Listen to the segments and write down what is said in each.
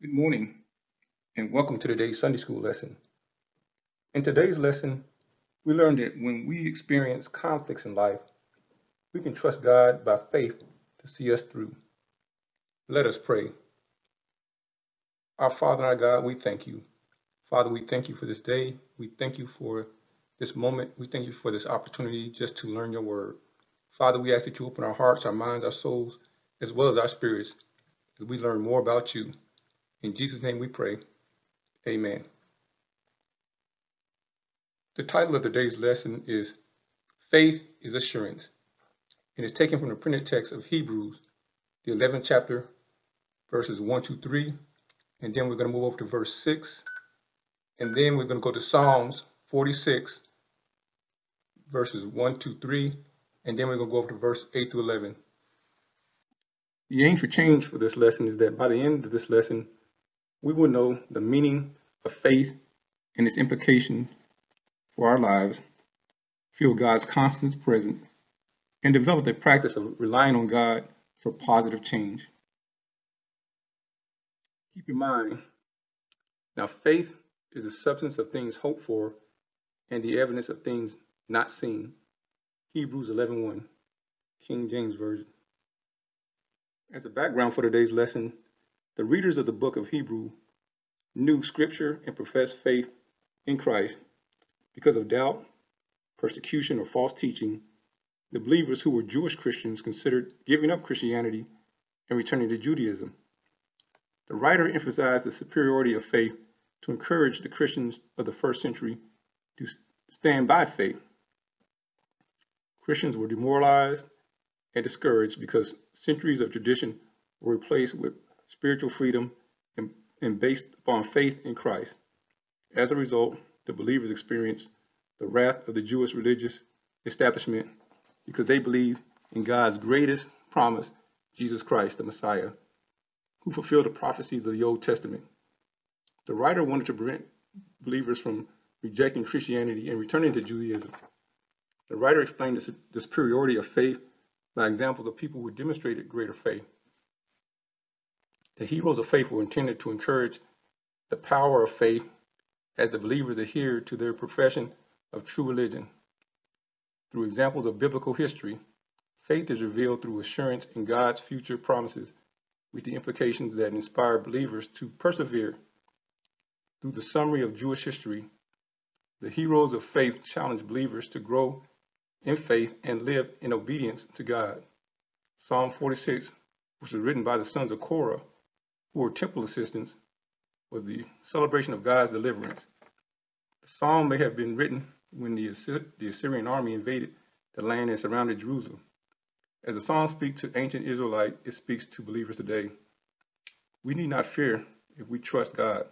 Good morning and welcome to today's Sunday school lesson. In today's lesson, we learned that when we experience conflicts in life, we can trust God by faith to see us through. Let us pray. Our Father, our God, we thank you. Father, we thank you for this day. We thank you for this moment. We thank you for this opportunity just to learn your word. Father, we ask that you open our hearts, our minds, our souls, as well as our spirits as we learn more about you. In Jesus' name we pray. Amen. The title of today's lesson is Faith is Assurance, and it's taken from the printed text of Hebrews, the 11th chapter, verses 1 to 3, and then we're going to move over to verse 6, and then we're going to go to Psalms 46, verses 1 to 3, and then we're going to go over to verse 8 to 11. The aim for change for this lesson is that by the end of this lesson, we will know the meaning of faith and its implication for our lives, feel God's constant presence, and develop the practice of relying on God for positive change. Keep in mind, now faith is the substance of things hoped for and the evidence of things not seen. Hebrews 11.1, King James Version. As a background for today's lesson, the readers of the book of Hebrew knew Scripture and professed faith in Christ. Because of doubt, persecution, or false teaching, the believers who were Jewish Christians considered giving up Christianity and returning to Judaism. The writer emphasized the superiority of faith to encourage the Christians of the first century to stand by faith. Christians were demoralized and discouraged because centuries of tradition were replaced with spiritual freedom, and, and based upon faith in Christ. As a result, the believers experienced the wrath of the Jewish religious establishment because they believed in God's greatest promise, Jesus Christ, the Messiah, who fulfilled the prophecies of the Old Testament. The writer wanted to prevent believers from rejecting Christianity and returning to Judaism. The writer explained the superiority of faith by examples of people who demonstrated greater faith. The heroes of faith were intended to encourage the power of faith as the believers adhered to their profession of true religion. Through examples of biblical history, faith is revealed through assurance in God's future promises, with the implications that inspire believers to persevere. Through the summary of Jewish history, the heroes of faith challenge believers to grow in faith and live in obedience to God. Psalm 46, which was written by the sons of Korah, were temple assistants, was the celebration of God's deliverance. The psalm may have been written when the, the Assyrian army invaded the land and surrounded Jerusalem. As the psalm speaks to ancient Israelite, it speaks to believers today. We need not fear if we trust God.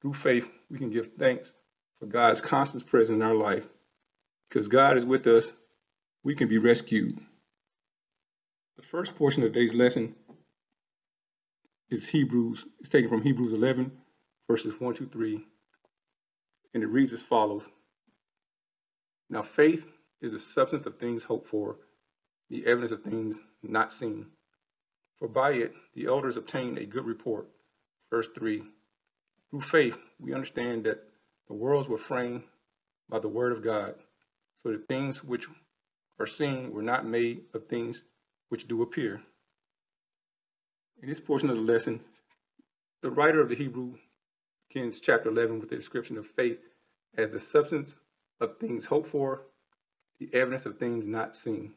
Through faith, we can give thanks for God's constant presence in our life. Because God is with us, we can be rescued. The first portion of today's lesson is Hebrews, it's taken from Hebrews 11, verses 1 to 3, and it reads as follows. Now faith is the substance of things hoped for, the evidence of things not seen. For by it the elders obtained a good report. Verse 3. Through faith we understand that the worlds were framed by the word of God, so that things which are seen were not made of things which do appear. In this portion of the lesson, the writer of the Hebrew begins chapter 11 with the description of faith as the substance of things hoped for, the evidence of things not seen.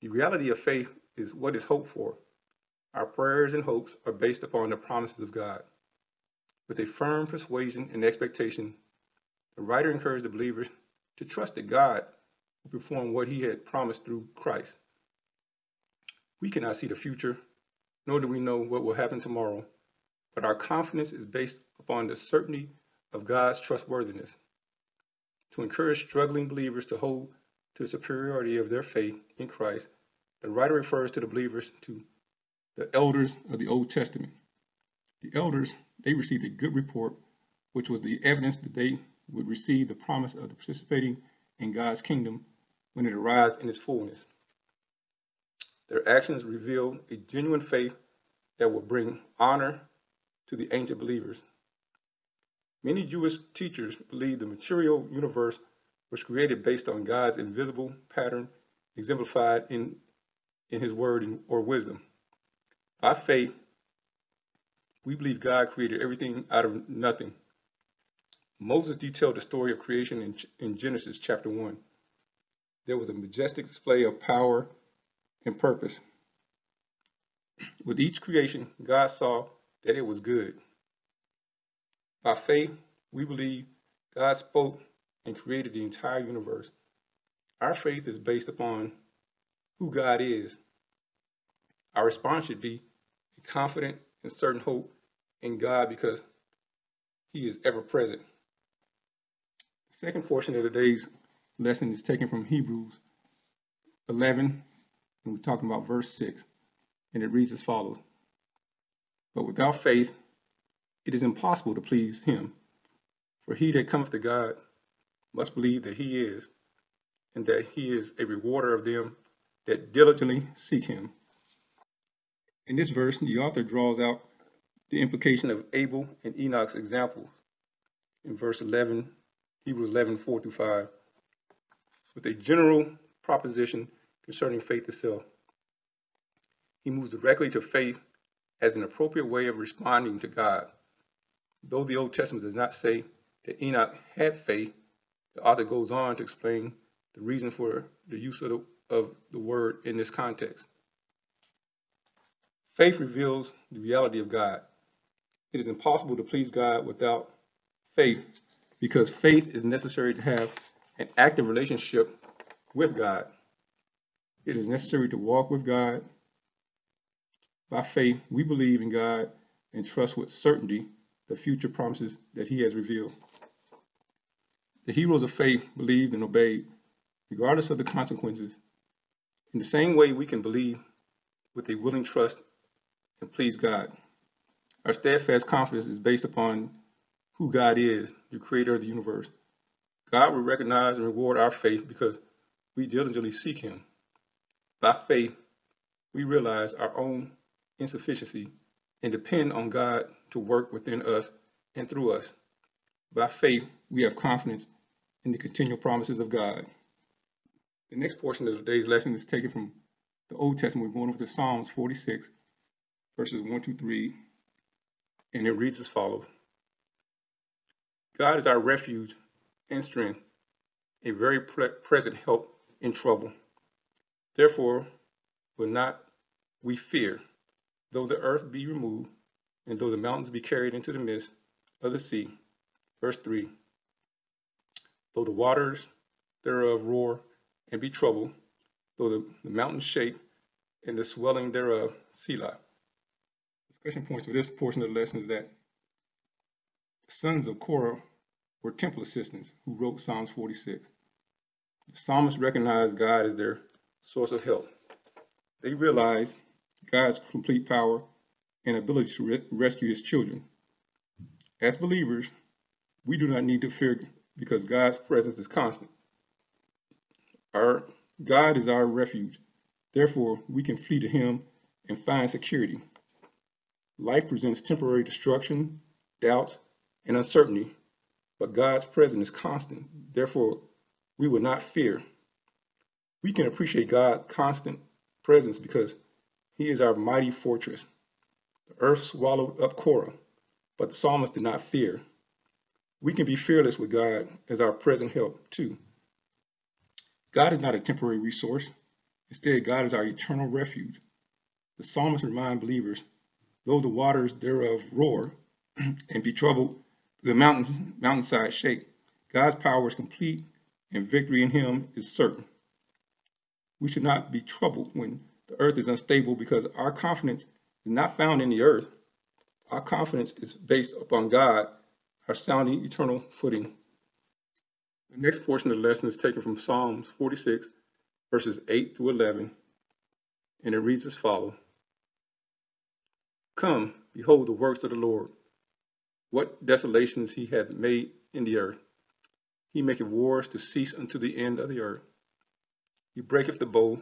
The reality of faith is what is hoped for. Our prayers and hopes are based upon the promises of God. With a firm persuasion and expectation, the writer encouraged the believers to trust that God will perform what he had promised through Christ. We cannot see the future nor do we know what will happen tomorrow, but our confidence is based upon the certainty of God's trustworthiness. To encourage struggling believers to hold to the superiority of their faith in Christ, the writer refers to the believers to the elders of the Old Testament. The elders, they received a good report, which was the evidence that they would receive the promise of participating in God's kingdom when it arrives in its fullness. Their actions reveal a genuine faith that will bring honor to the ancient believers. Many Jewish teachers believe the material universe was created based on God's invisible pattern exemplified in, in his word or wisdom. By faith, we believe God created everything out of nothing. Moses detailed the story of creation in, in Genesis chapter 1. There was a majestic display of power and purpose. With each creation, God saw that it was good. By faith, we believe God spoke and created the entire universe. Our faith is based upon who God is. Our response should be a confident and certain hope in God because He is ever present. The second portion of today's lesson is taken from Hebrews 11, and we're talking about verse 6, and it reads as follows But without faith, it is impossible to please Him. For he that cometh to God must believe that He is, and that He is a rewarder of them that diligently seek Him. In this verse, the author draws out the implication of Abel and Enoch's example in verse 11, Hebrews 11, 4 through 5, with a general proposition concerning faith itself. He moves directly to faith as an appropriate way of responding to God. Though the Old Testament does not say that Enoch had faith, the author goes on to explain the reason for the use of the, of the word in this context. Faith reveals the reality of God. It is impossible to please God without faith because faith is necessary to have an active relationship with God. It is necessary to walk with God. By faith, we believe in God and trust with certainty the future promises that He has revealed. The heroes of faith believed and obeyed, regardless of the consequences. In the same way, we can believe with a willing trust and please God. Our steadfast confidence is based upon who God is, the creator of the universe. God will recognize and reward our faith because we diligently seek Him. By faith, we realize our own insufficiency and depend on God to work within us and through us. By faith, we have confidence in the continual promises of God. The next portion of today's lesson is taken from the Old Testament. We're going over to Psalms 46, verses 1 to 3, and it reads as follows God is our refuge and strength, a very present help in trouble. Therefore, will not we fear, though the earth be removed, and though the mountains be carried into the midst of the sea. Verse 3 Though the waters thereof roar and be troubled, though the, the mountains shake and the swelling thereof, Selah. Discussion points for this portion of the lesson is that the sons of Korah were temple assistants who wrote Psalms 46. The psalmists recognized God as their source of help. They realized God's complete power and ability to re- rescue his children. As believers, we do not need to fear because God's presence is constant. Our God is our refuge. Therefore, we can flee to him and find security. Life presents temporary destruction, doubt, and uncertainty, but God's presence is constant. Therefore, we will not fear. We can appreciate God's constant presence because he is our mighty fortress. The earth swallowed up Korah, but the psalmist did not fear. We can be fearless with God as our present help, too. God is not a temporary resource. Instead, God is our eternal refuge. The psalmist reminds believers, though the waters thereof roar and be troubled, the mountain, mountainside shake, God's power is complete and victory in him is certain. We should not be troubled when the earth is unstable because our confidence is not found in the earth. Our confidence is based upon God, our sounding eternal footing. The next portion of the lesson is taken from Psalms 46, verses 8 through 11, and it reads as follows Come, behold the works of the Lord, what desolations he hath made in the earth. He maketh wars to cease unto the end of the earth. He breaketh the bow,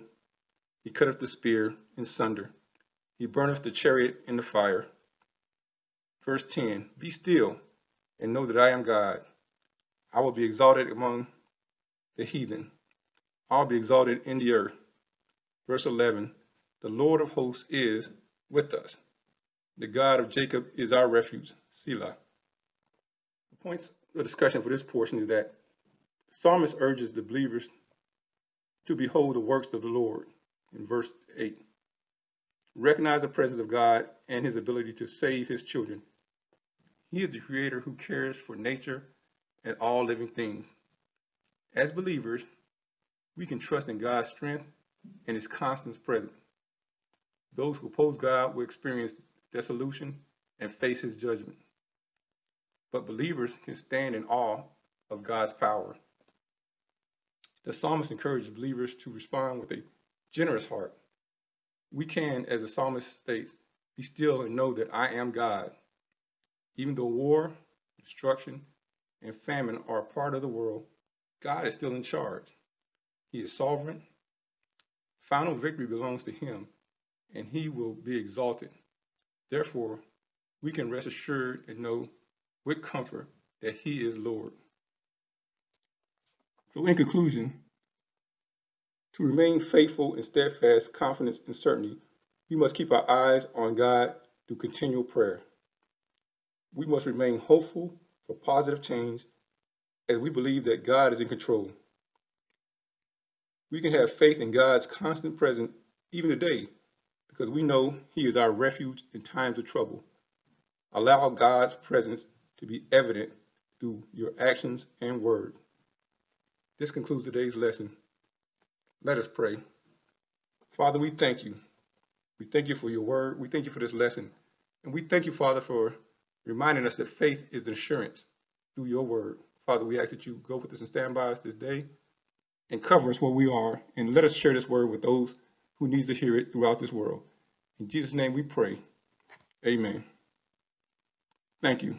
he cutteth the spear in sunder, he burneth the chariot in the fire. Verse 10 Be still and know that I am God. I will be exalted among the heathen, I'll be exalted in the earth. Verse 11 The Lord of hosts is with us. The God of Jacob is our refuge. Selah. The points of discussion for this portion is that the psalmist urges the believers to behold the works of the Lord in verse 8. Recognize the presence of God and his ability to save his children. He is the creator who cares for nature and all living things. As believers, we can trust in God's strength and his constant presence. Those who oppose God will experience dissolution and face his judgment. But believers can stand in awe of God's power. The psalmist encourages believers to respond with a generous heart. We can, as the psalmist states, be still and know that I am God. Even though war, destruction, and famine are a part of the world, God is still in charge. He is sovereign. Final victory belongs to him, and he will be exalted. Therefore, we can rest assured and know with comfort that he is Lord. So, in conclusion, to remain faithful and steadfast, confidence and certainty, we must keep our eyes on God through continual prayer. We must remain hopeful for positive change as we believe that God is in control. We can have faith in God's constant presence even today because we know He is our refuge in times of trouble. Allow God's presence to be evident through your actions and words. This concludes today's lesson. Let us pray. Father, we thank you. We thank you for your word. We thank you for this lesson. And we thank you, Father, for reminding us that faith is the assurance through your word. Father, we ask that you go with us and stand by us this day and cover us where we are and let us share this word with those who needs to hear it throughout this world. In Jesus' name we pray. Amen. Thank you.